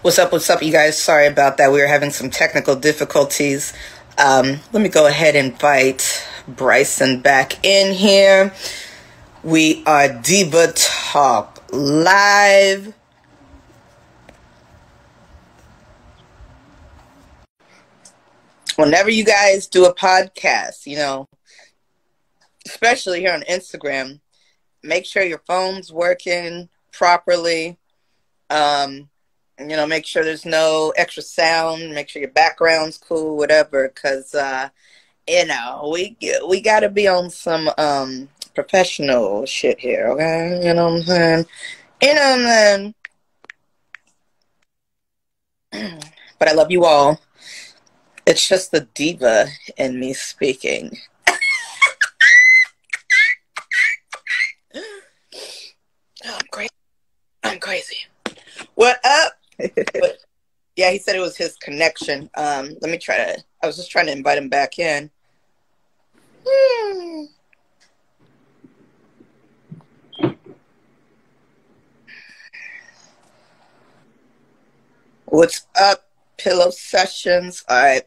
What's up? What's up, you guys? Sorry about that. We were having some technical difficulties. Um, let me go ahead and invite Bryson back in here. We are Diva Talk Live. Whenever you guys do a podcast, you know, especially here on Instagram, make sure your phone's working properly. Um, you know, make sure there's no extra sound. Make sure your background's cool, whatever. Because uh, you know, we we got to be on some um professional shit here. Okay, you know what I'm saying? You know what I'm saying? But I love you all. It's just the diva in me speaking. I'm crazy. I'm crazy. What up? But, yeah, he said it was his connection. Um, let me try to. I was just trying to invite him back in. Hmm. What's up, Pillow Sessions? All right.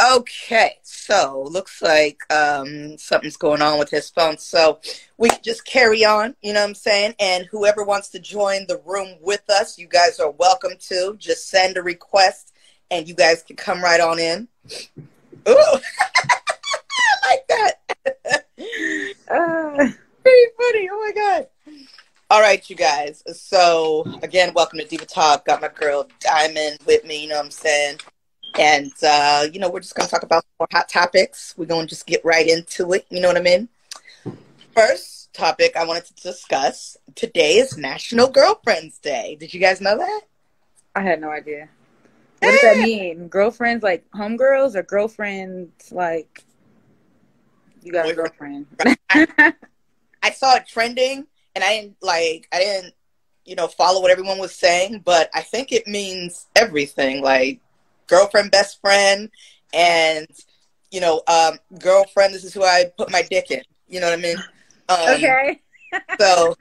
Okay, so looks like um, something's going on with his phone. So we just carry on, you know what I'm saying? And whoever wants to join the room with us, you guys are welcome to. Just send a request and you guys can come right on in. Ooh, I like that. uh, pretty funny. Oh my God. All right, you guys. So, again, welcome to Diva Talk. Got my girl Diamond with me, you know what I'm saying? And, uh, you know, we're just going to talk about more hot topics. We're going to just get right into it. You know what I mean? First topic I wanted to discuss today is National Girlfriends Day. Did you guys know that? I had no idea. What does that mean? Girlfriends like homegirls or girlfriends like you got a girlfriend? I, I saw it trending and I didn't like I didn't you know follow what everyone was saying, but I think it means everything like girlfriend, best friend, and you know um, girlfriend. This is who I put my dick in. You know what I mean? Um, okay. so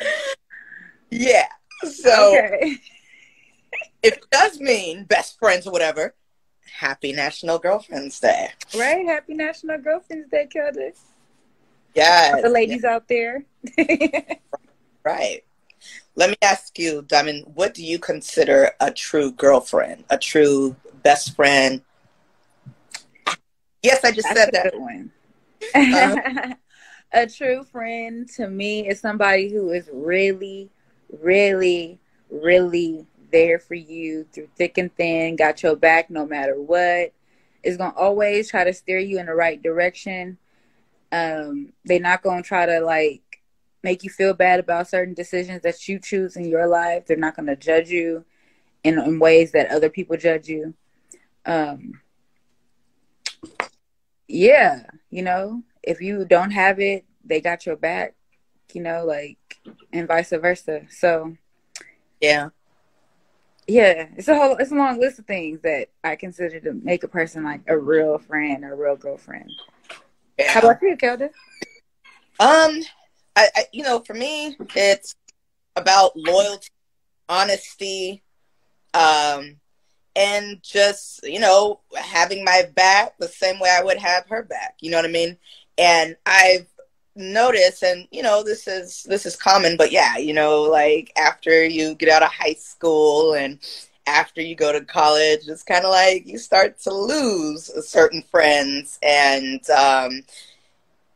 yeah. So okay. it does mean best friends or whatever, happy National Girlfriends Day. Right? Happy National Girlfriends Day, Kelda. Yeah. The ladies out there. right. Let me ask you, Diamond, what do you consider a true girlfriend? A true best friend? Yes, I just That's said that. one. Uh-huh. a true friend to me is somebody who is really, really, really there for you through thick and thin, got your back no matter what, is gonna always try to steer you in the right direction. Um, they're not gonna try to like make you feel bad about certain decisions that you choose in your life. They're not gonna judge you in, in ways that other people judge you. Um, yeah, you know, if you don't have it, they got your back, you know, like, and vice versa. So, Yeah. yeah, it's a whole, it's a long list of things that I consider to make a person like a real friend or a real girlfriend. How about you, Kelda? Um, I, I, you know, for me, it's about loyalty, honesty, um, and just you know having my back the same way I would have her back. You know what I mean? And I've noticed, and you know, this is this is common, but yeah, you know, like after you get out of high school and after you go to college, it's kind of like you start to lose certain friends, and um,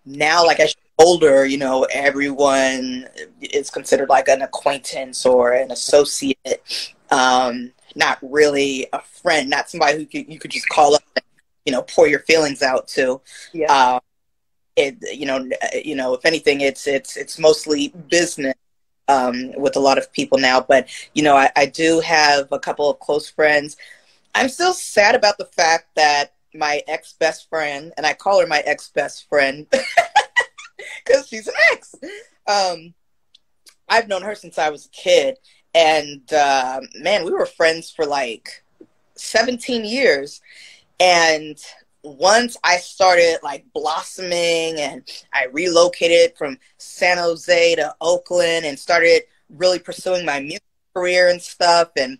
now, like I older, you know, everyone is considered like an acquaintance or an associate. Um, not really a friend, not somebody who could, you could just call up, and, you know, pour your feelings out to. Yeah. Uh, it, you know, you know, if anything, it's it's it's mostly business um, with a lot of people now. But you know, I, I do have a couple of close friends. I'm still sad about the fact that my ex best friend, and I call her my ex best friend because she's an ex. Um, I've known her since I was a kid, and uh, man, we were friends for like 17 years. And once I started like blossoming and I relocated from San Jose to Oakland and started really pursuing my music career and stuff, and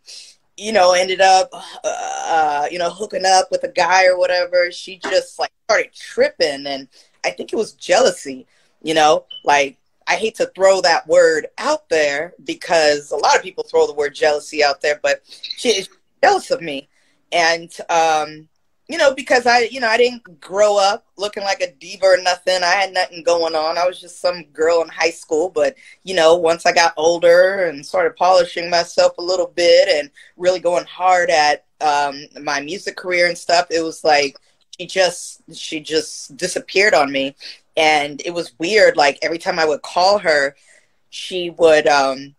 you know, ended up, uh, you know, hooking up with a guy or whatever. She just like started tripping, and I think it was jealousy. You know, like I hate to throw that word out there because a lot of people throw the word jealousy out there, but she is jealous of me, and um, you know, because I, you know, I didn't grow up looking like a diva or nothing. I had nothing going on. I was just some girl in high school. But, you know, once I got older and started polishing myself a little bit and really going hard at um, my music career and stuff, it was like she just, she just disappeared on me. And it was weird. Like every time I would call her, she would, um,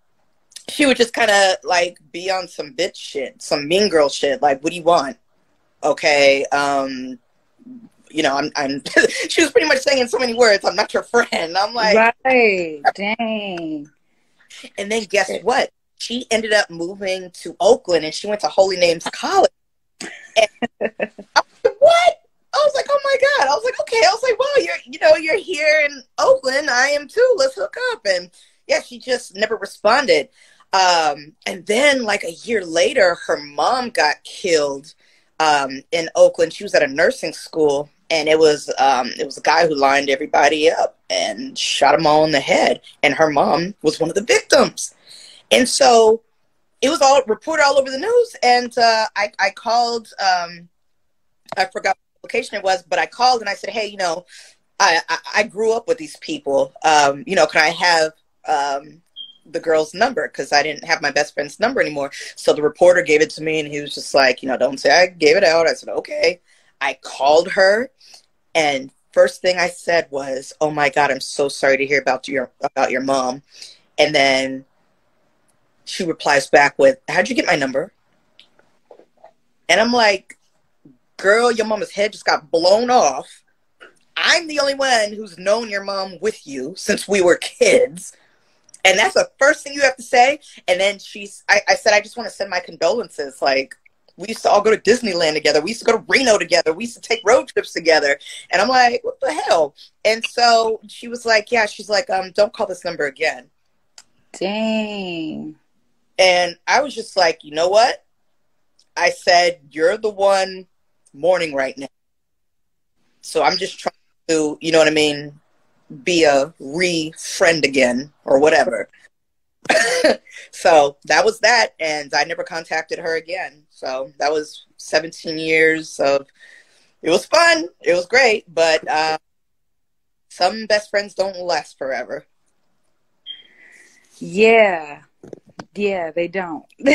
she would just kind of like be on some bitch shit, some mean girl shit. Like, what do you want? okay, um, you know, I'm, I'm she was pretty much saying in so many words, I'm not your friend. I'm like, right, dang. And then guess what? She ended up moving to Oakland and she went to Holy Names College. And I was like, what? I was like, oh my God. I was like, okay. I was like, well, you're, you know, you're here in Oakland. I am too. Let's hook up. And yeah, she just never responded. Um, and then like a year later, her mom got killed um, in Oakland. She was at a nursing school, and it was um, it was a guy who lined everybody up and shot them all in the head. And her mom was one of the victims, and so it was all reported all over the news. And uh, I I called. Um, I forgot it was, but I called and I said, hey, you know, I I, I grew up with these people. Um, you know, can I have um, the girl's number because I didn't have my best friend's number anymore. So the reporter gave it to me and he was just like, you know, don't say I gave it out. I said, okay. I called her and first thing I said was, "Oh my god, I'm so sorry to hear about your about your mom." And then she replies back with, "How'd you get my number?" And I'm like, "Girl, your mama's head just got blown off. I'm the only one who's known your mom with you since we were kids. And that's the first thing you have to say. And then she's, I, I said, I just want to send my condolences. Like, we used to all go to Disneyland together. We used to go to Reno together. We used to take road trips together. And I'm like, what the hell? And so she was like, yeah, she's like, um, don't call this number again. Dang. And I was just like, you know what? I said, you're the one mourning right now. So I'm just trying to, you know what I mean, be a re friend again or whatever. so that was that, and I never contacted her again. So that was 17 years of. It was fun. It was great, but uh, some best friends don't last forever. Yeah, yeah, they don't.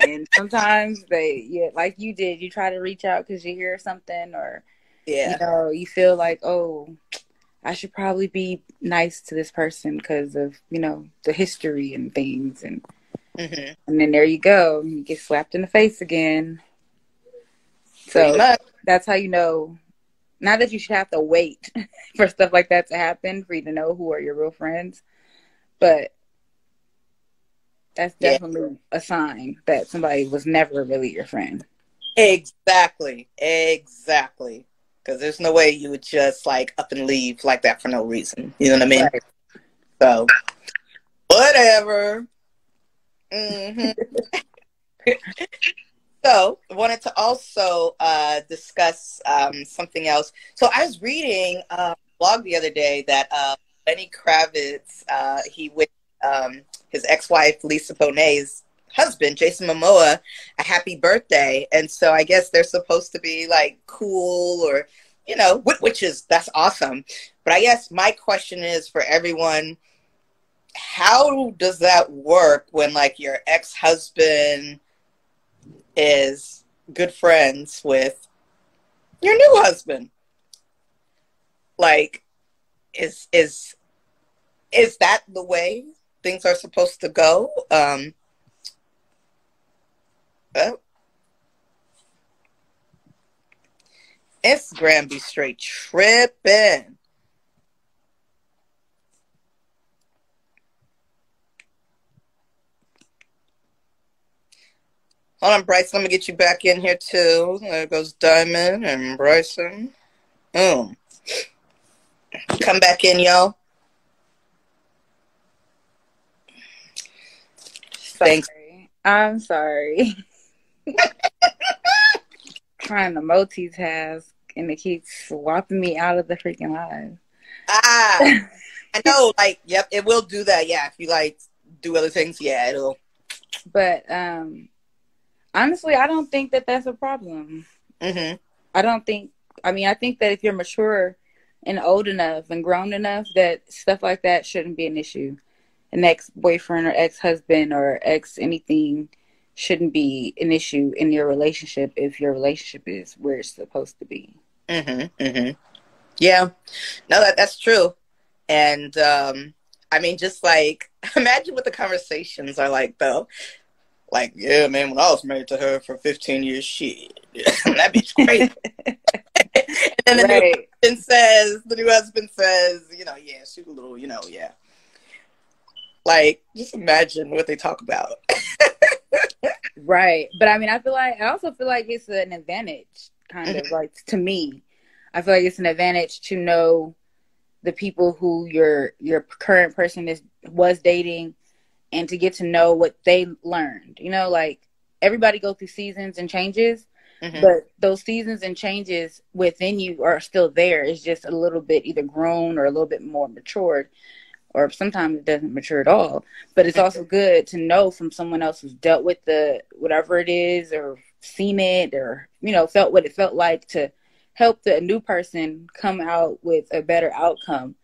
and sometimes they, yeah, like you did, you try to reach out because you hear something, or yeah, you know, you feel like, oh, I should probably be nice to this person because of you know the history and things, and mm-hmm. and then there you go, you get slapped in the face again. So that's how you know. Not that you should have to wait for stuff like that to happen for you to know who are your real friends, but that's definitely yeah. a sign that somebody was never really your friend. Exactly. Exactly because there's no way you would just like up and leave like that for no reason. You know what I mean? Right. So, whatever. Mm-hmm. so, wanted to also uh, discuss um, something else. So, I was reading a blog the other day that uh, Lenny Kravitz, uh, he with um, his ex-wife Lisa Bonet's husband, Jason Momoa, a happy birthday. And so I guess they're supposed to be like cool or, you know, which is, that's awesome. But I guess my question is for everyone, how does that work when like your ex-husband is good friends with your new husband? Like, is, is, is that the way things are supposed to go? Um, Oh. Instagram be straight tripping. Hold on, Bryson. Let me get you back in here too. There goes Diamond and Bryson. Boom. Come back in, y'all. Sorry. Thanks. I'm sorry. Trying to multitask and it keeps swapping me out of the freaking live. Ah, I know. Like, yep, it will do that. Yeah, if you like do other things, yeah, it'll. But um, honestly, I don't think that that's a problem. Mm-hmm. I don't think. I mean, I think that if you're mature and old enough and grown enough, that stuff like that shouldn't be an issue. An ex boyfriend or ex husband or ex anything shouldn't be an issue in your relationship if your relationship is where it's supposed to be. Mm-hmm. Mm-hmm. Yeah. No, that that's true. And um, I mean, just like imagine what the conversations are like, though. Like, yeah, man, when I was married to her for 15 years, shit, that bitch crazy. and then the right. new husband says, the new husband says, you know, yeah, she's a little, you know, yeah. Like, just imagine what they talk about. right. But I mean, I feel like, I also feel like it's an advantage, kind of like to me. I feel like it's an advantage to know the people who your your current person is was dating and to get to know what they learned. You know, like everybody go through seasons and changes, mm-hmm. but those seasons and changes within you are still there. It's just a little bit either grown or a little bit more matured or sometimes it doesn't mature at all. But it's also good to know from someone else who's dealt with the whatever it is or seen it or you know felt what it felt like to help the new person come out with a better outcome.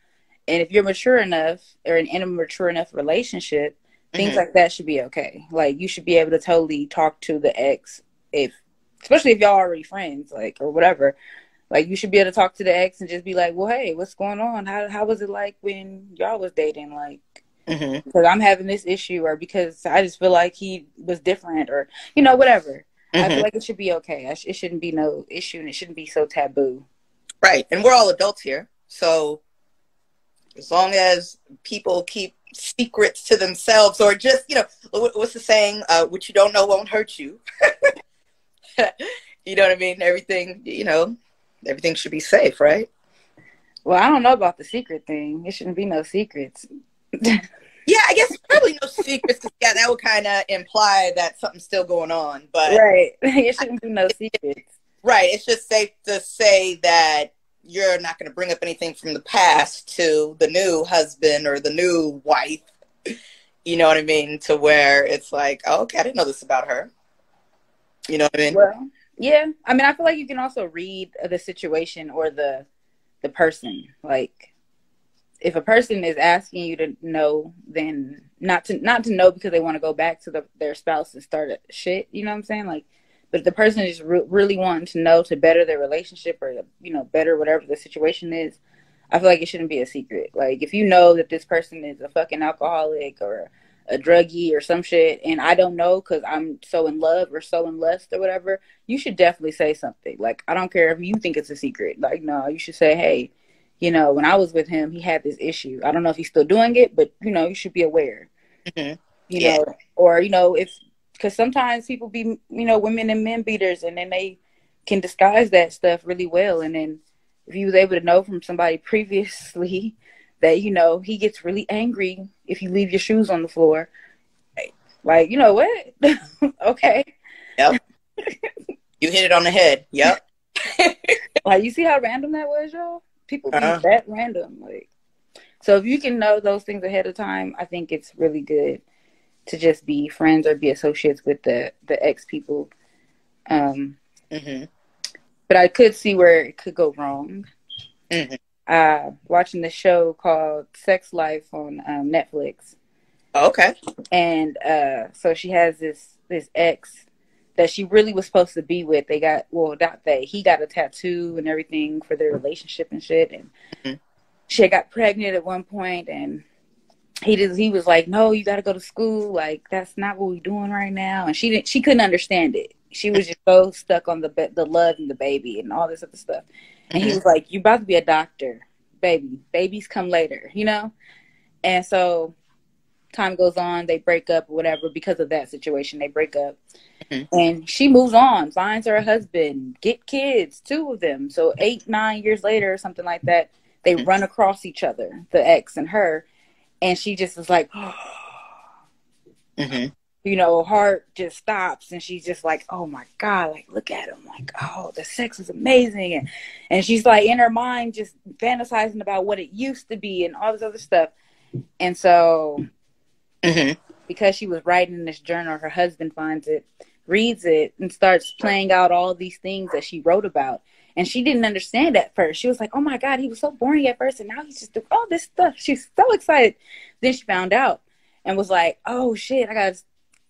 And if you're mature enough or in a mature enough relationship, things mm-hmm. like that should be okay. Like you should be able to totally talk to the ex if especially if y'all already friends, like or whatever like you should be able to talk to the ex and just be like, well, hey, what's going on? How how was it like when y'all was dating? Like, mm-hmm. because I'm having this issue, or because I just feel like he was different, or you know, whatever. Mm-hmm. I feel mm-hmm. like it should be okay. Sh- it shouldn't be no issue, and it shouldn't be so taboo. Right, and we're all adults here, so as long as people keep secrets to themselves, or just you know, what's the saying? Uh, what you don't know won't hurt you. you know what I mean? Everything, you know, everything should be safe, right? Well, I don't know about the secret thing. It shouldn't be no secrets. yeah, I guess probably no secrets. Cause, yeah, that would kind of imply that something's still going on. But right, it shouldn't be no secrets. Right. It's just safe to say that you're not going to bring up anything from the past to the new husband or the new wife. You know what I mean? To where it's like, oh, okay, I didn't know this about her. You know what I mean? Well, yeah, I mean, I feel like you can also read the situation or the the person. Like, if a person is asking you to know, then not to not to know because they want to go back to the, their spouse and start a shit. You know what I'm saying? Like, but if the person is re- really wanting to know to better their relationship or you know better whatever the situation is, I feel like it shouldn't be a secret. Like, if you know that this person is a fucking alcoholic or a druggie or some shit and I don't know because I'm so in love or so in lust or whatever, you should definitely say something. Like, I don't care if you think it's a secret. Like, no, you should say, hey, you know, when I was with him, he had this issue. I don't know if he's still doing it, but, you know, you should be aware. Mm-hmm. You yeah. know, or, you know, if, because sometimes people be, you know, women and men beaters and then they can disguise that stuff really well. And then if you was able to know from somebody previously, that you know he gets really angry if you leave your shoes on the floor. Like, you know what? okay. Yep. you hit it on the head. Yep. like you see how random that was, y'all? People be uh-huh. that random. Like so if you can know those things ahead of time, I think it's really good to just be friends or be associates with the the ex people. Um mm-hmm. but I could see where it could go wrong. Mm-hmm uh, watching the show called Sex Life on um, Netflix. Oh, okay. And uh, so she has this this ex that she really was supposed to be with. They got well, not they. He got a tattoo and everything for their relationship and shit. And mm-hmm. she got pregnant at one point, and he did. He was like, "No, you got to go to school. Like that's not what we're doing right now." And she didn't. She couldn't understand it. She was just so stuck on the the love and the baby and all this other stuff. And he was like, "You about to be a doctor, baby. Babies come later, you know." And so, time goes on. They break up, or whatever, because of that situation. They break up, mm-hmm. and she moves on, finds her husband, get kids, two of them. So eight, nine years later, or something like that, they mm-hmm. run across each other, the ex and her, and she just was like, mm-hmm. You know, heart just stops and she's just like, oh my God, like, look at him. Like, oh, the sex is amazing. And, and she's like in her mind just fantasizing about what it used to be and all this other stuff. And so, Mm-hmm. because she was writing in this journal, her husband finds it, reads it, and starts playing out all these things that she wrote about. And she didn't understand at first. She was like, oh my God, he was so boring at first. And now he's just doing all this stuff. She's so excited. Then she found out and was like, oh shit, I got to,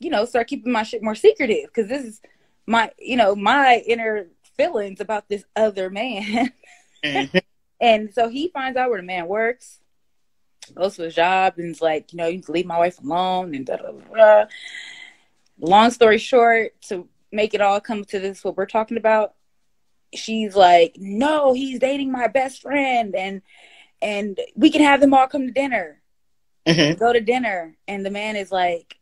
you know, start keeping my shit more secretive because this is my, you know, my inner feelings about this other man. Mhm. and so he finds out where the man works, goes to his job, and is like, you know, you can leave my wife alone, and da da da. Long story short, to make it all come to this, what we're talking about, she's like, no, he's dating my best friend, and and we can have them all come to dinner, Mhm. go to dinner, and the man is like,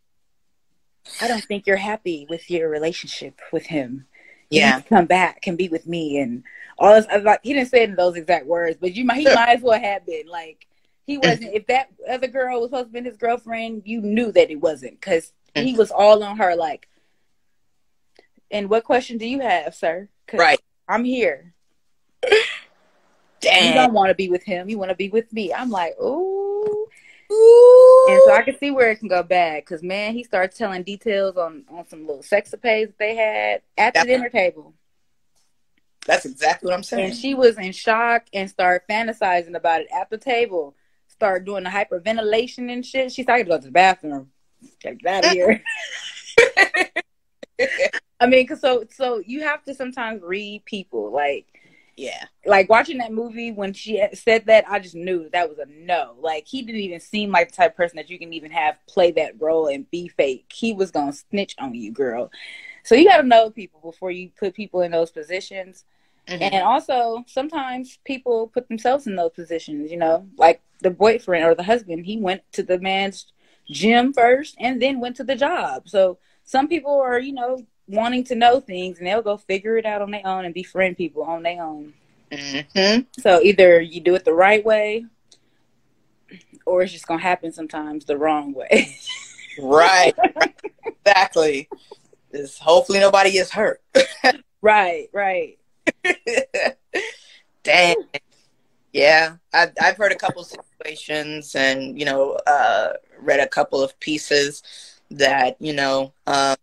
I don't think you're happy with your relationship with him. You Yeah. come back and be with me and all this. I was Like he didn't say it in those exact words, but you might he might as well have been like he mm. wasn't. If that other girl was supposed to be his girlfriend, you knew that it wasn't because he mm. was all on her. Like, and what question do you have, sir? 'Cause Right. I'm here. You don't want to be with him. You want to be with me. I'm like, ooh. Ooh. And so I can see where it can go bad because man, he starts telling details on on some little sexapades that they had at the dinner table. That's exactly what I'm saying. And she was in shock and started fantasizing about it at the table. Started doing the hyperventilation and shit. She started to go to the bathroom. Get out of here. I mean, cause so so you have to sometimes read people. Like yeah. like watching that movie when she said that, I just knew that was a no. Like he didn't even seem like the type of person that you can even have play that role and be fake. He was gonna snitch on you, girl. So you got to know people before you put people in those positions. Mhm. And also, sometimes people put themselves in those positions, you know, like the boyfriend or the husband, he went to the man's gym first and then went to the job. So some people are, you know, wanting to know things and they'll go figure it out on their own and befriend people on their own. Mhm. So either you do it the right way or it's just going to happen sometimes the wrong way. Right. exactly. Is hopefully nobody gets hurt. right, right. Dang. Yeah, I've I've heard a couple situations, and you know, uh, read a couple of pieces that you know, um,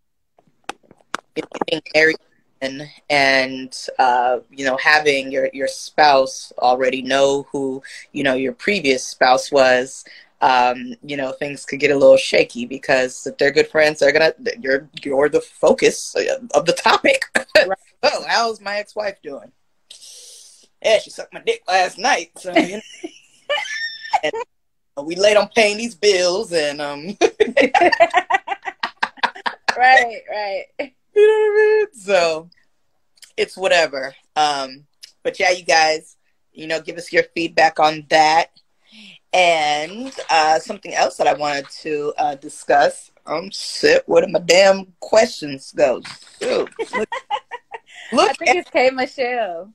being and and uh, you know, having your your spouse already know who you know your previous spouse was. Um, you know, things could get a little shaky because if they're good friends, they're gonna you're you're the focus of the topic. Right. oh, how's my ex-wife doing? Yeah, she sucked my dick last night. So you know. and we late on paying these bills, and um, right, right. You know what I mean. So it's whatever. Um, but yeah, you guys, you know, give us your feedback on that. And uh, something else that I wanted to uh, discuss. Um, shit, where did my damn questions go? Dude, look, I think at it's K Michelle.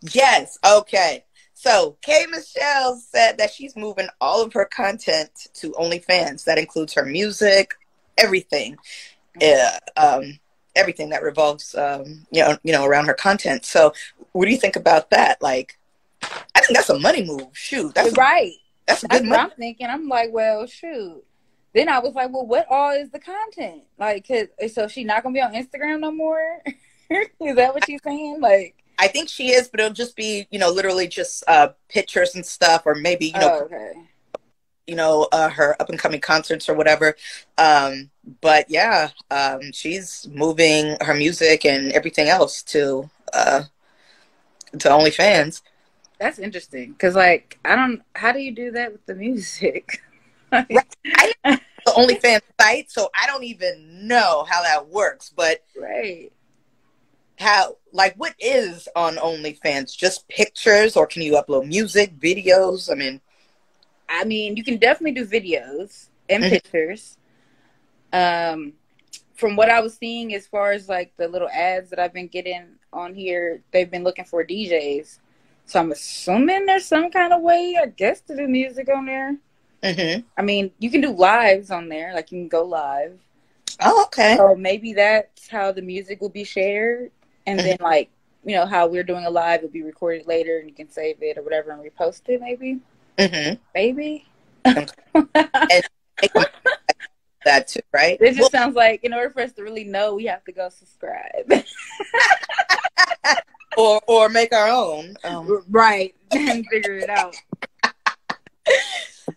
Yes. Okay. So K Michelle said that she's moving all of her content to OnlyFans. That includes her music, everything, uh, um, everything that revolves, um, you know, you know, around her content. So, what do you think about that? Like, I think that's a money move. Shoot, that's a, right. that's a That's good what. I'm thinking. I'm like, well, shoot. Then I was like, well, what all is the content? Like, 'cause- so she not gonna be on Instagram no more? is that what she's saying? Like, I think she is, but it'll just be, you know, literally just uh, pictures and stuff, or maybe you know, oh, okay. You know uh, her up and coming concerts or whatever um but yeah um she's moving her music and everything else to uh to OnlyFans That's interesting. Cause like, I don't. How do you do that with the music? the OnlyFans site so I don't even know how that works but right. how like what is on OnlyFans just pictures or can you upload music videos I mean I mean, you can definitely do videos and pictures. Um, from what I was seeing, as far as like the little ads that I've been getting on here, they've been looking for DJs. So I'm assuming there's some kind of way, I guess, to do music on there. mhm I mean, you can do lives on there, like you can go live. Oh, okay. So maybe that's how the music will be shared, and then like you know how we're doing a live will be recorded later, and you can save it or whatever and repost it. Maybe, Mm-hmm. maybe. That too, right? It just Well, sounds like in order for us to really know, we have to go subscribe. or or make our own. Um, right. And figure it out.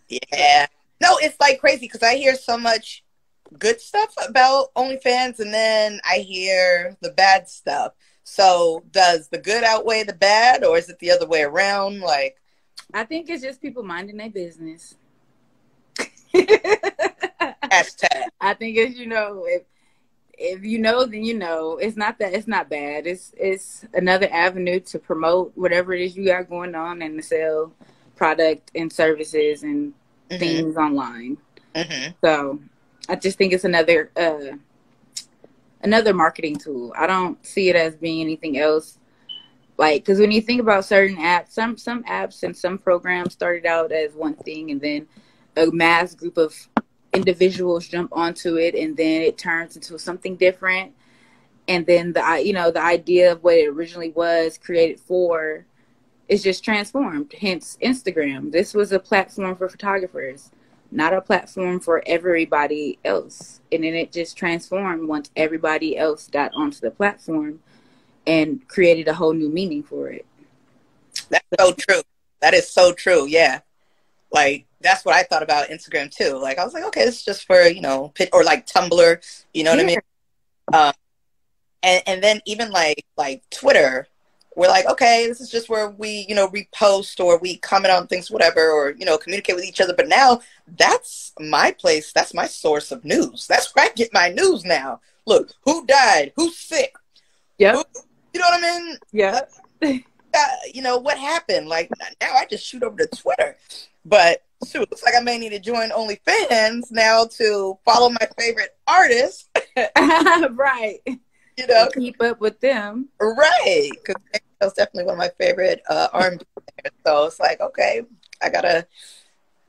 yeah. No, it's like crazy because I hear so much good stuff about OnlyFans, and then I hear the bad stuff. So, does the good outweigh the bad, or is it the other way around? Like, I think it's just people minding their business. hashtag. I think it's you know if if you know then you know it's not that it's not bad it's it's another avenue to promote whatever it is you got going on and to sell product and services and Mhm, things online. mhm. So I just think it's another uh another marketing tool. I don't see it as being anything else. Like, because when you think about certain apps, some some apps and some programs started out as one thing, and then a mass group of individuals jump onto it, and then it turns into something different. And then the you know the idea of what it originally was created for is just transformed. Hence, Instagram. This was a platform for photographers not a platform for everybody else. And then it just transformed once everybody else got onto the platform and created a whole new meaning for it. That's so true. That is so true. Yeah. Like that's what I thought about Instagram too. Like I was like, okay, it's just for you know, pit or like Tumblr. You know what I mean? Um, and and then even like like Twitter, we're like, okay, this is just where we you know repost or we comment on things, whatever, or you know communicate with each other. But now that's my place. That's my source of news. That's where I get my news now. Look, who died? Who's sick? Yep. You know what I mean? Yeah. uh, you know what happened. Like now, I just shoot over to Twitter. But shoot, looks like I may need to join OnlyFans now to follow my favorite artists. right. You know, Keep up with them. right? Because that's definitely one of my favorite uh, R&B singers. So it's like, okay, I gotta,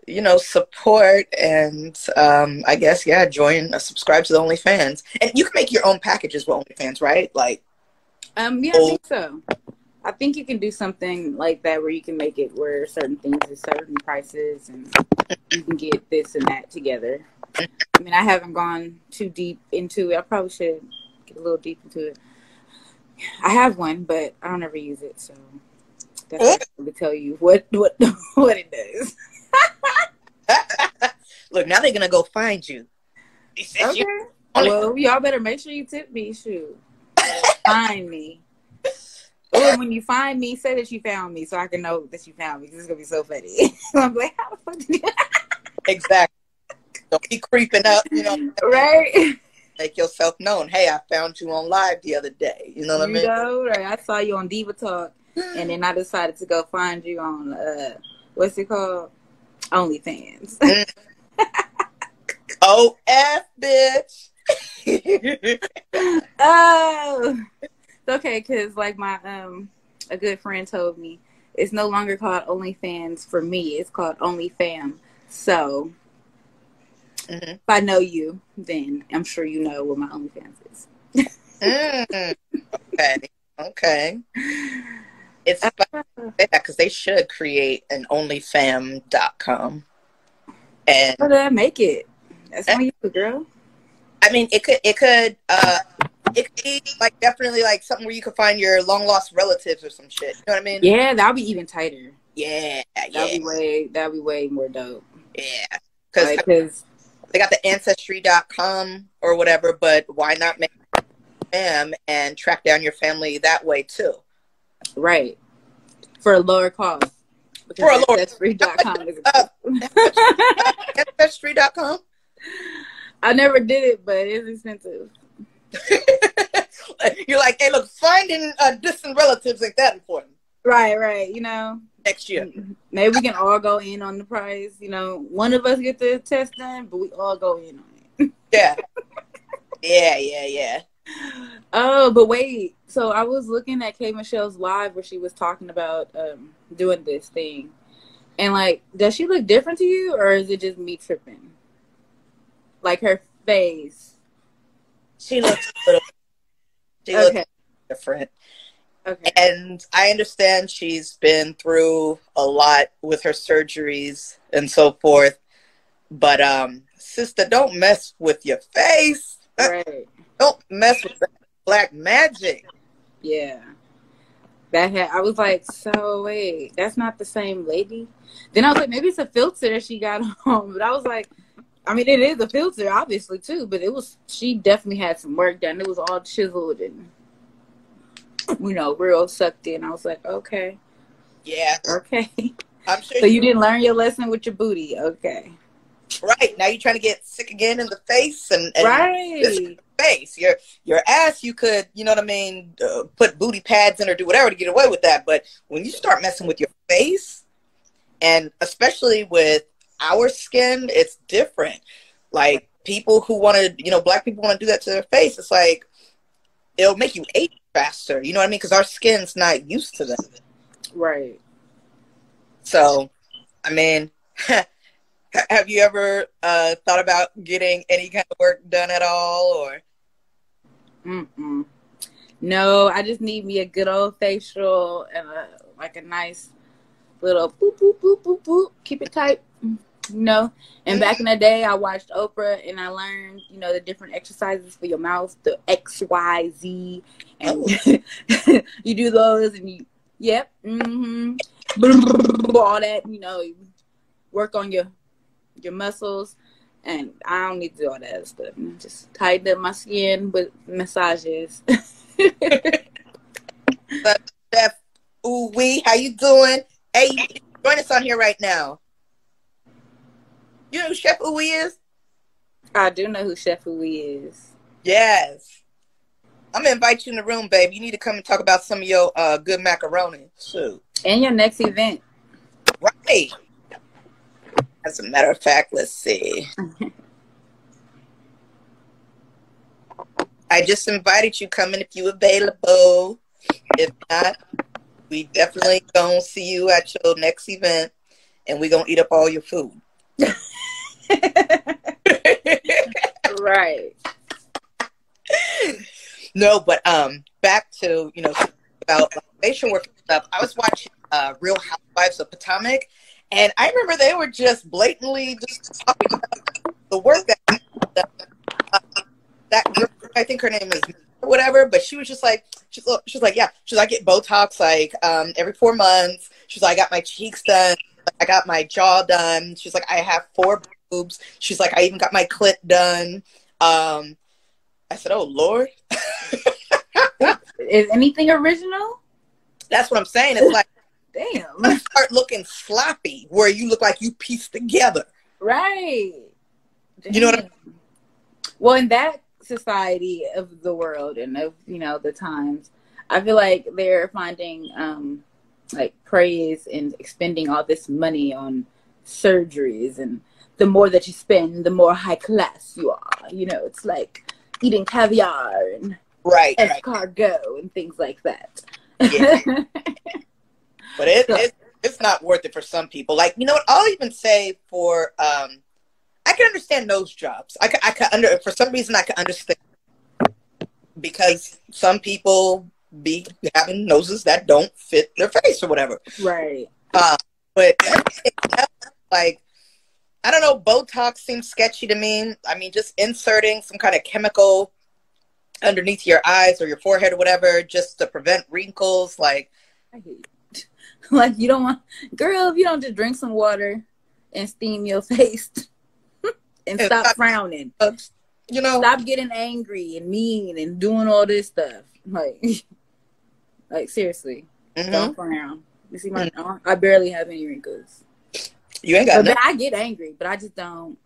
you know, support and um, I guess yeah, join, uh, subscribe to the OnlyFans, and you can make your own packages with OnlyFans, right? Like, Um, yeah, I think so. I think you can do something like that where you can make it where certain things are certain prices and you can get this and that together. I mean, I haven't gone too deep into it. I probably should get a little deep into it. I have one, but I don't ever use it, so that's to tell you what what what it does. look, now they're gonna go find you. Okay. you- Well, y'all better make sure you tip me. Shoot, find me. Or when you find me, say that you found me, so I can know that you found me. Because it's gonna be so funny. I'm like, how the fuck did you? Exactly. Don't be creeping up, you know, right? make yourself known. Hey, I found you on live the other day. You know what I mean? know, right? I saw you on Diva Talk, and then I decided to go find you on uh, what's it called? OnlyFans. Oh, F, bitch. Oh, it's okay. Cause like my um, a good friend told me, it's no longer called OnlyFans for me. It's called OnlyFam. So Mhm. if I know you, then I'm sure you know what my OnlyFans is. Mm, okay. Okay. It's funny because they should create an OnlyFam.com. And How did I make it? That's on you, girl. I mean, it could, it could, uh, it could be like definitely like something where you could find your long lost relatives or some shit. You know what I mean? Yeah, that'll be even tighter. Yeah, That'll yeah, be way. That'll be way more dope. yeah. Because Like, cause they got the ancestry.com or whatever, but why not make them and track down your family that way too? right for a lower cost. For a lower- is Uh, Ancestry.com? I never did it, but it's expensive. You're like, hey, look, finding uh, distant relatives ain't that important Right, right. You know, next year. maybe we can all go in on the price. You know, one of us get the test done, but we all go in on it. Yeah. yeah, yeah, yeah. Oh, but wait. So I was looking at K Michelle's live where she was talking about um, doing this thing, and like, does she look different to you, or is it just me tripping? Like her face. she looks a little. She Okay. looks different. Okay. And I understand she's been through a lot with her surgeries and so forth. But um, sister, don't mess with your face. Right. Don't mess with that black magic. Yeah. That had I was like, so wait, that's not the same lady. Then I was like, maybe it's a filter that she got on. But I was like, I mean, it is a filter, obviously too. But it was she definitely had some work done. It was all chiseled and you know real sucked in. I was like, okay, Yeah, okay. I'm sure. So you didn't learn your lesson with your booty, okay? right now you're trying to get sick again in the face and, and Right. face. Your your ass, you could, you know what I mean, uh, put booty pads in or do whatever to get away with that. But when you start messing with your face, and especially with our skin, it's different. Like people who want to, you know, black people want to do that to their face. It's like it'll make you age faster. You know what I mean? Because our skin's not used to that. Right. So, I mean, have you ever uh, thought about getting any kind of work done at all, or? Mm-mm. No, I just need me a good old facial and a like a nice little boop boop boop boop boop. Keep it tight, you know. And back in the day, I watched Oprah and I learned, you know, the different exercises for your mouth, the X, Y, Z, and you do those, and you, yep, mm-hmm, all that, you know, you work on your your muscles. And I don't need to do all that stuff. Just tighten up my skin with massages. Chef OooWeee, how you doing? Hey, join us on here right now. You know who Chef OooWeee is? I do know who Chef OooWeee is. Yes. I'm gonna invite you in the room, babe. You need to come and talk about some of your uh, good macaroni. Shoot. And your next event. Right. As a matter of fact, let's see. I just invited you. Come in if you available. If not, we definitely gonna see you at your next event, and we gonna eat up all your food. Right. no, but um, back to you know about facial work stuff. I was watching uh, Real Housewives of Potomac, and I remember they were just blatantly just talking about the work that uh, that I think her name is whatever, but she was just like she's she's like yeah, she's like I get Botox like um every four months. She's like I got my cheeks done, I got my jaw done. She's like I have four boobs. She's like I even got my clit done. Um, I said, oh Lord. Is anything original? That's what I'm saying. It's like Damn. you start looking sloppy, where you look like you pieced together. Right. You know what I Damn. Well, in that society of the world and of you know the times, I feel like they're finding um like praise and expending all this money on surgeries and the more that you spend, the more high class you are. You know, it's like eating caviar and Right, right. escargot and things like that. Yeah. But it, So- it it's not worth it for some people. Like you know what? I'll even say for um, I can understand nose jobs. I can, I can under for some reason I can understand because some people be having noses that don't fit their face or whatever. right. Uh, but else, like, I don't know, Botox seems sketchy to me. I mean, just inserting some kind of chemical underneath your eyes or your forehead or whatever, just to prevent wrinkles. Like, I hate it. Like you don't want, girl. If you don't just drink some water and steam your face and And stop stop- frowning, uh, you know, stop getting angry and mean and doing all this stuff. Like, like seriously, mhm. don't frown. You see my? I barely have any wrinkles. you ain't got But. I get angry, but I just don't.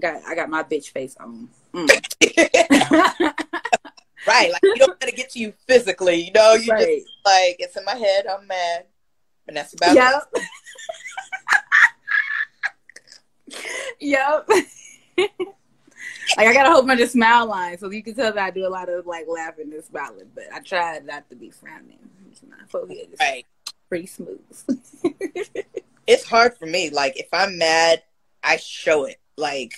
Got I got my bitch face on. Mm. right. Like, you don't it get to you physically. You know, you right. just, like, it's in my head. I'm mad. And that's about it. Yep. Yep. like I got a whole bunch of smile lines, so you can tell that I do a lot of like laughing and smiling, but I try not to be frowning. My forehead is Right. pretty smooth. it's hard for me. Like if I'm mad, I show it. Like,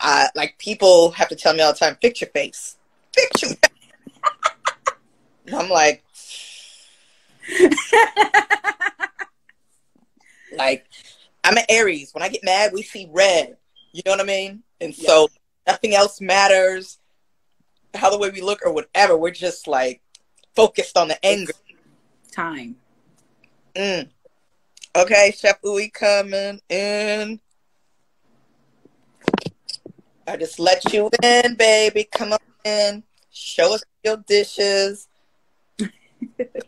uh, like people have to tell me all the time, fix your face, picture. Face. I'm like, like I'm an Aries. When I get mad, we see red. You know what I mean? And yeah. so nothing else matters. How the way we look or whatever. We're just like focused on the anger. Time. Mm. Okay, Chef OooWeee coming in. I just let you in, baby. Come on in. Show us your dishes.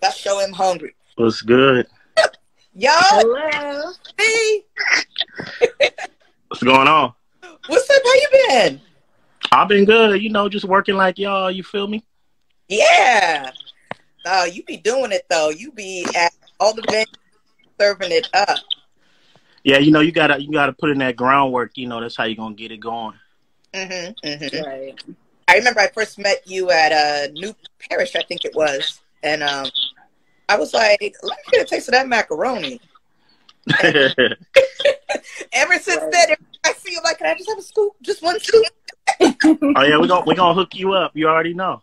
I show him hungry. What's good? Y'all. Hello. Hey. What's going on? What's up? How you been? I've been good. You know, just working like y'all. You feel me? Yeah. Oh, you be doing it though. You be at all the venues serving it up. Yeah, you know, you gotta you gotta put in that groundwork. You know, that's how you gonna get it going. Mm-hmm, mm-hmm. Right. I remember I first met you at uh, New Parish, I think it was, and um, I was like, "Let me get a taste of that macaroni." Ever since right. then, I see you like, "Can I just have a scoop? Just one scoop?" oh yeah, OooWeee're gonna we're gonna hook you up. You already know.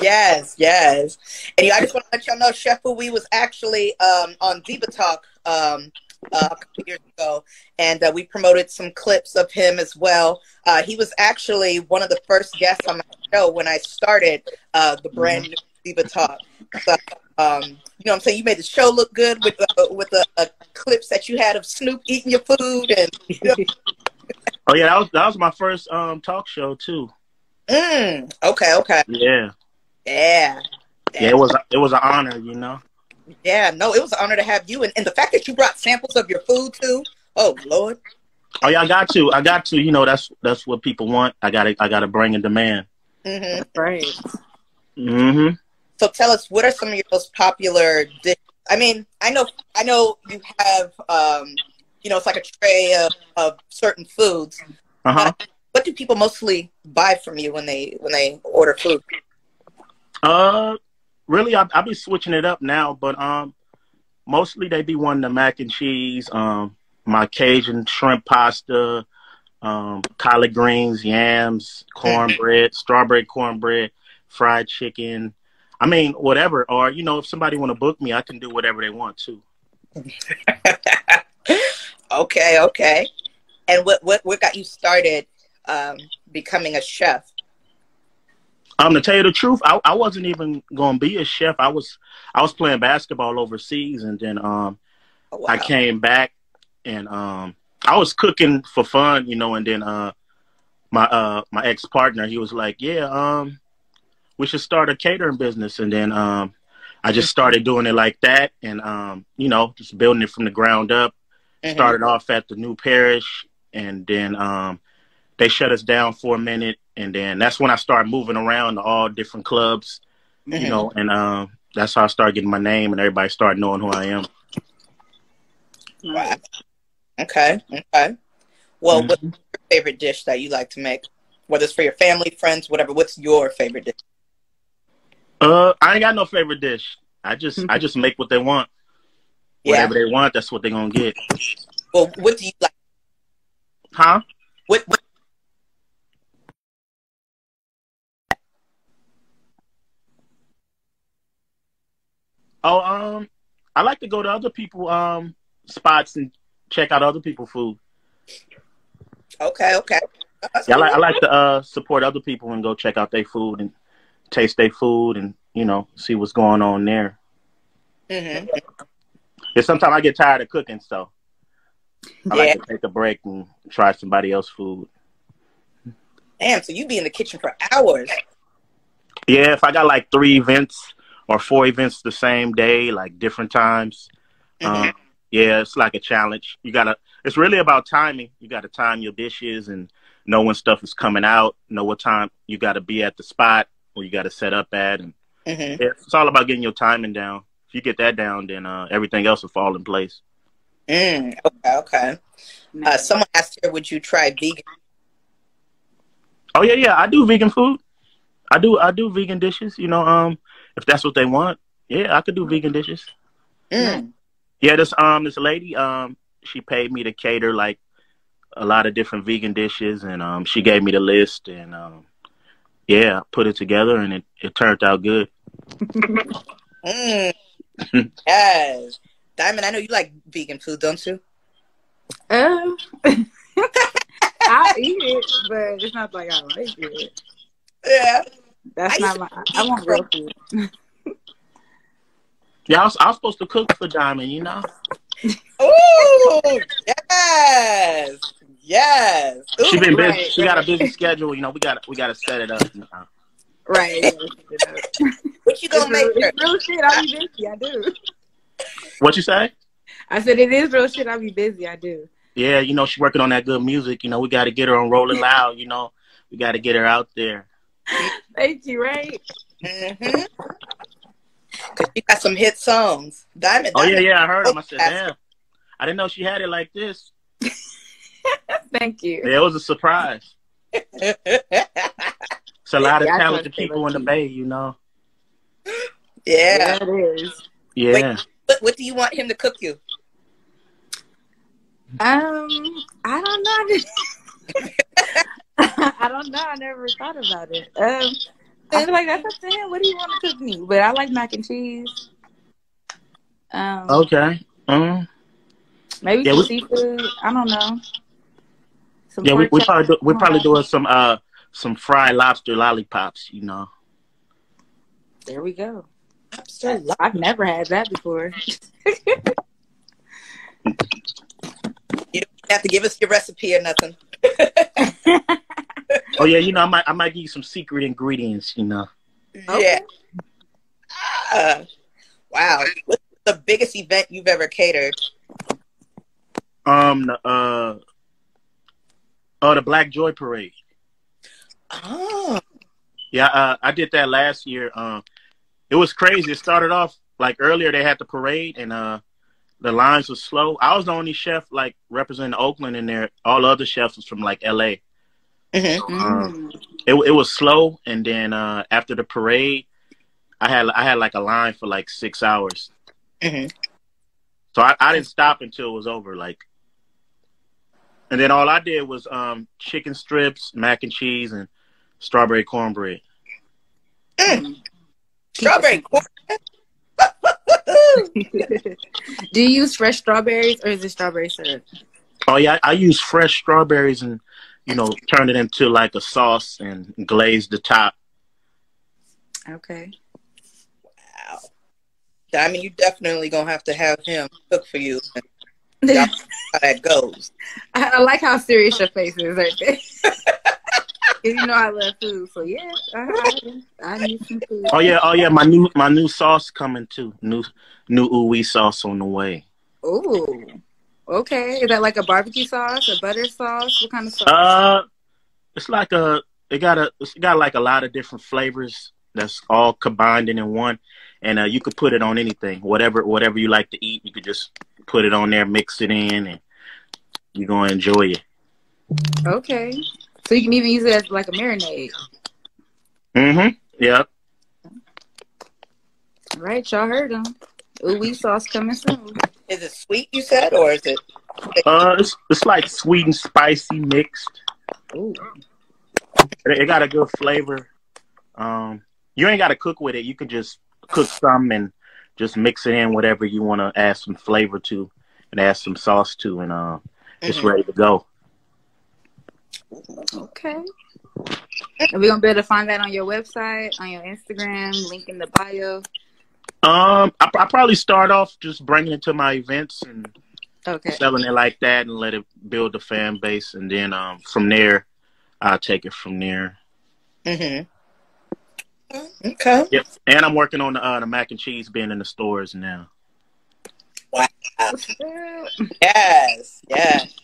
Yes, yes. And I just want to let y'all know, Chef we was actually um, on Diva Talk um, uh, a couple years ago, and uh, we promoted some clips of him as well. Uh, he was actually one of the first guests on my show when I started uh, the brand mm-hmm. new Diva Talk. So, um, you know what I'm saying? You made the show look good with uh, with the uh, clips that you had of Snoop eating your food and. You know. oh yeah, that was that was my first um, talk show too. Mm, okay, okay. Yeah. Yeah. Yeah, it was it was an honor, you know. Yeah, no, it was an honor to have you, and, and the fact that you brought samples of your food too. Oh Lord. Oh yeah, I got to. I got to. You know, that's that's what people want. I got to. I got to bring a demand. Mm-hmm. Right. Mm-hmm. So tell us, what are some of your most popular dishes? I mean, I know, I know you have, um, you know, it's like a tray of, of certain foods. Uh-huh. what do people mostly buy from you when they when they order food? Uh, really, I I be switching it up now, but um, mostly they be wanting the mac and cheese, um, my Cajun shrimp pasta, um, collard greens, yams, cornbread, strawberry cornbread, fried chicken. I mean, whatever. Or you know, if somebody want to book me, I can do whatever they want to. okay, okay. And what what what got you started um, becoming a chef? Um, to tell you the truth, I, I wasn't even gonna be a chef. I was I was playing basketball overseas, and then um, oh, wow. I came back and um, I was cooking for fun, you know. And then uh, my uh my ex partner, he was like, "Yeah, um, we should start a catering business." And then um, I just started doing it like that, and um, you know, just building it from the ground up. Mm-hmm. Started off at the new parish, and then um, they shut us down for a minute and then that's when I started moving around to all different clubs, mm-hmm. you know, and uh, that's how I started getting my name, and everybody started knowing who I am. Wow. Okay. Okay. Well, mm-hmm. what's your favorite dish that you like to make? Whether it's for your family, friends, whatever. What's your favorite dish? Uh, I ain't got no favorite dish. I just I just make what they want. Yeah. Whatever they want, that's what they're gonna get. Well, what do you like? Huh? What, what Oh, um, I like to go to other people um spots and check out other people' food. Okay, okay. yeah, I like I like to uh support other people and go check out their food and taste their food and you know see what's going on there. Mm-hmm. Yeah, sometimes I get tired of cooking, so I yeah. like to take a break and try somebody else's food. Damn, so you be in the kitchen for hours. Yeah, if I got like three events or four events the same day, like different times. Mm-hmm. Um, yeah, it's like a challenge. You gotta. It's really about timing. You got to time your dishes and know when stuff is coming out. Know what time you got to be at the spot where you got to set up at, and mm-hmm. it's all about getting your timing down. If you get that down, then uh, everything else will fall in place. Mm, okay, okay. Uh, someone asked here, would you try vegan? Oh yeah, yeah. I do vegan food. I do. I do vegan dishes. You know, um, if that's what they want, yeah, I could do vegan dishes. Mm. Yeah, this um this lady um she paid me to cater like a lot of different vegan dishes, and um she gave me the list, and um yeah, put it together and it, it turned out good. mm. yes. Diamond, I know you like vegan food, don't you? Um, I eat it, but it's not like I like it. Yeah. That's I not my. I want real food. yeah, I was, I was supposed to cook for Diamond, you know. Ooh, yes, yes. Ooh, she been busy. Right, she right. got a busy schedule. You know, we got we got to set it up. You know? Right. what you gonna it's make? Real, it's real shit. I be busy. I do. What you say? I said it is real shit. I be busy. I do. Yeah, you know she's working on that good music. You know we got to get her on Rolling Loud. You know we got to get her out there. Thank you. Right. Mm-hmm. Cause she got some hit songs. Diamond. Oh Diamond. yeah, yeah. I heard them. I said, damn. I didn't know she had it like this. Thank you. Yeah, it was a surprise. it's a lot of yeah, talented people in the Bay, you know. Yeah, yeah it is. Yeah. Wait, what, what do you want him to cook you? Um, I don't know. I don't know. I never thought about it. Um, I feel like that's up to him. What do you want to cook me? But I like mac and cheese. Um, okay. Um, maybe yeah, some we, seafood. I don't know. Some yeah, we, we probably do, we probably doing some uh some fried lobster lollipops. You know. There we go. Lobster. I've never had that before. you don't have to give us your recipe or nothing. oh yeah, you know I might I might give you some secret ingredients. You know. Yeah. Uh, wow. What's the biggest event you've ever catered? Um. Uh. Oh, the Black Joy Parade. Oh. Yeah, uh, I did that last year. Um, it was crazy. It started off like earlier. They had the parade, and uh, the lines were slow. I was the only chef like representing Oakland in there. All the other chefs was from like L.A. Mm-hmm. Um, it it was slow, and then uh, after the parade, I had I had like a line for like six hours. Mm-hmm. So I, I didn't stop until it was over. Like, and then all I did was um, chicken strips, mac and cheese, and strawberry cornbread. Mm. Strawberry cornbread. Do you use fresh strawberries or is it strawberry syrup? Oh yeah, I, I use fresh strawberries and you know, turn it into like a sauce and glaze the top. Okay. Wow. I mean, you definitely gonna have to have him cook for you. how that goes. I, I, like how serious your face is right there. you know I love food, so yeah, I, I, I, need some food. Oh yeah, oh yeah, my new my new sauce coming too. New new OooWeee sauce on the way. Ooh. Okay, is that like a barbecue sauce, a butter sauce? What kind of sauce? Uh, it's like a it got a it's got like a lot of different flavors that's all combined in one, and uh, you could put it on anything, whatever whatever you like to eat. You could just put it on there, mix it in, and you're gonna enjoy it. Okay, so you can even use it as like a marinade. Mm-hmm. Yep. All right, y'all heard them. OooWeee sauce coming soon. Is it sweet? You said, or is it? Uh, it's it's like sweet and spicy mixed. Ooh. It, it got a good flavor. Um, you ain't got to cook with it. You can just cook some and just mix it in whatever you want to add some flavor to, and add some sauce to, and uh, mm-hmm. it's ready to go. Okay. Are we gonna be able to find that on your website, on your Instagram, link in the bio? Um, I, I probably start off just bringing it to my events and okay. selling it like that, and let it build a fan base, and then um, from there, I'll take it from there. Mhm. Okay. Yep. And I'm working on the, uh, the mac and cheese being in the stores now. Wow. yes. Yes.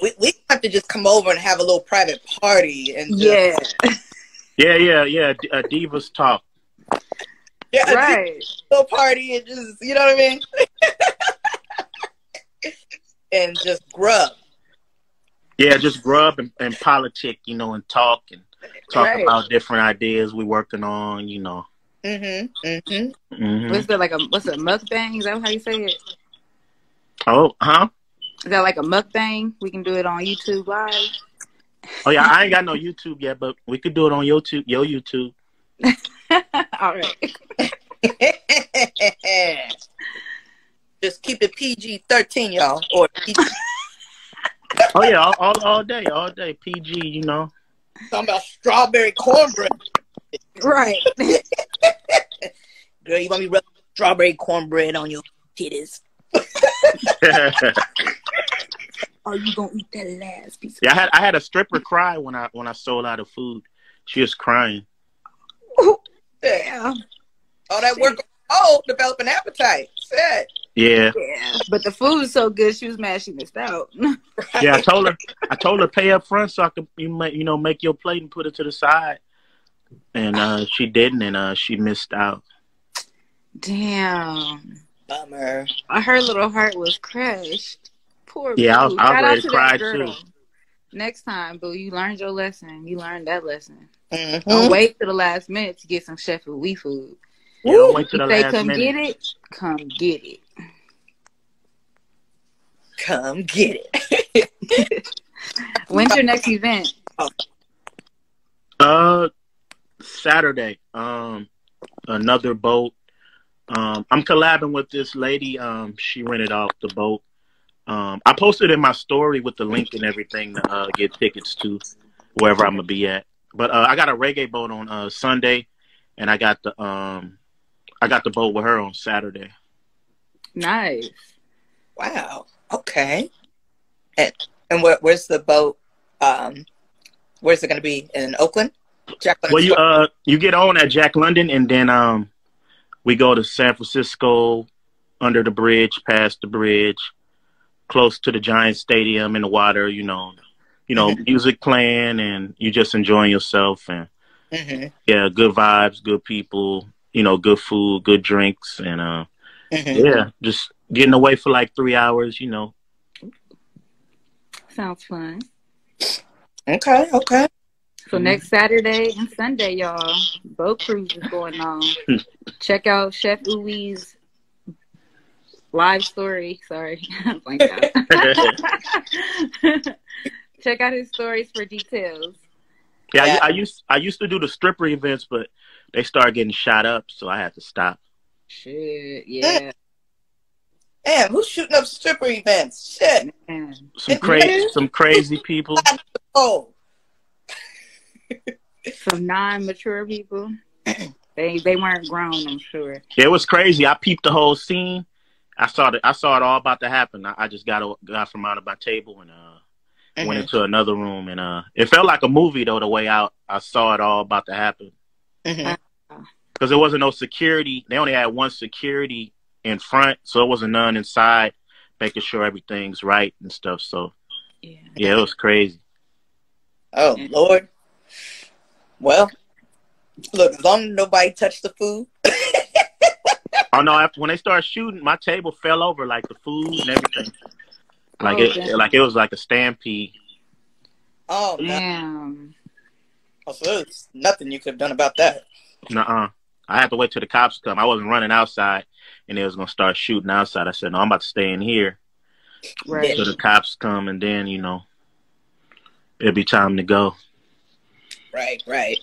We we have to just come over and have a little private party and just... yeah. Yeah, yeah, yeah. Uh, Divas talk. Yeah, right. Go party and just you know what I mean, and just grub. Yeah, just grub and, and politic, you know, and talk and talk right. about different ideas we're working on, you know. Mhm. Mhm. Mm-hmm. What's that like a what's a mukbang? Is that how you say it? Oh, huh? Is that like a mukbang? We can do it on YouTube live. Oh yeah, I ain't got no YouTube yet, but we could do it on YouTube. Yo, YouTube. All right. Just keep it PG thirteen, y'all, or PG. oh yeah, all, all, all day, all day. PG, you know. Talking about strawberry cornbread. Right. Girl, you want me rub strawberry cornbread on your titties? Are you gonna eat that last piece? yeah, I had I had a stripper cry when I when I sold out of food. She was crying. Damn. All that work. Oh, develop an appetite. Said. Yeah. Yeah. But the food's so good, she was mad she missed out. Yeah, I told her. I told her pay up front so I could you make you know make your plate and put it to the side, and uh, she didn't, and uh, she missed out. Damn. Bummer. Her little heart was crushed. Poor Yeah, I was- Boo. I was ready to to cry, girl. too. Next time, Boo, you learned your lesson. You learned that lesson. Mhm. Don't wait to the last minute to get some Chef OooWeee food. Yeah, don't wait to the they last come minute. get it, come get it. Come get it. When's your next event? Uh, Saturday. Um, another boat. Um, I'm collabing with this lady. Um, she rented off the boat. Um, I posted in my story with the link and everything to uh, get tickets to wherever I'm gonna be at. But uh, I got a reggae boat on uh, Sunday, and I got the um, I got the boat with her on Saturday. Nice. Wow. Okay. And and where, where's the boat? Um, where's it going to be in Oakland? Jacqueline. Well, you uh, you get on at Jack London, and then um, we go to San Francisco, under the bridge, past the bridge, close to the Giant Stadium in the water. You know, you know, music playing, and you just enjoying yourself, and Mhm, yeah, good vibes, good people. You know, good food, good drinks, and uh, mhm. yeah, just getting away for like three hours. You know, Sounds fun. Okay. Okay. So Mhm. next Saturday and Sunday, y'all, boat cruise is going on. Check out Chef OooWeee's live story. Sorry, Blank out. Check out his stories for details. yeah, Yeah. I, I used I used to do the stripper events, but they started getting shot up, so I had to stop. Shit, yeah, Damn, who's shooting up stripper events? Shit. man. Some crazy, some crazy people. Oh. Some non-mature people. They they weren't grown, I'm sure. It was crazy. I peeped the whole scene. I saw it. I saw it all about to happen. I, I just got got from out of my table and uh Mhm. went into another room and uh it felt like a movie though the way out. I saw it all about to happen Mhm. Because there wasn't no security. They only had one security in front, so it wasn't none inside, making sure everything's right and stuff. So Yeah. yeah, it was crazy. Oh Lord. Well, look, as long as nobody touched the food. Oh no! After when they started shooting, my table fell over like the food and everything. Like Oh, it, damn. like it was like a stampede. Oh, no. Damn. Oh, so there's nothing you could have done about that. Nuh-uh. I had to wait till the cops come. I wasn't running outside, and they was gonna start shooting outside. I said, "No, I'm about to stay in here Right. till the cops come, and then you know, it'll be time to go." Right, right.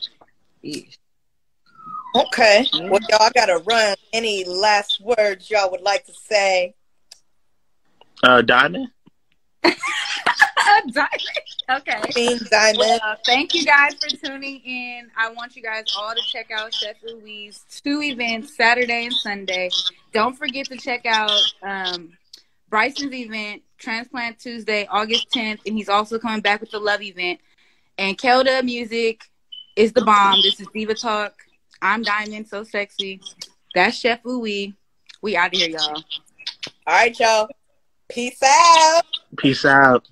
Okay. Well, y'all got to run. Any last words y'all would like to say? Uh, Diamond. okay. Queen Diamond. Well, thank you guys for tuning in. I want you guys all to check out Chef OooWeee's two events Saturday and Sunday. Don't forget to check out um, Bryson's event, Transplant Tuesday, August 10th, and he's also coming back with the Love event. And Kelda Music is the bomb. This is Diva Talk. I'm Diamond, so sexy. That's Chef OooWeee. We out of here, y'all. All right, y'all. Peace out. Peace out.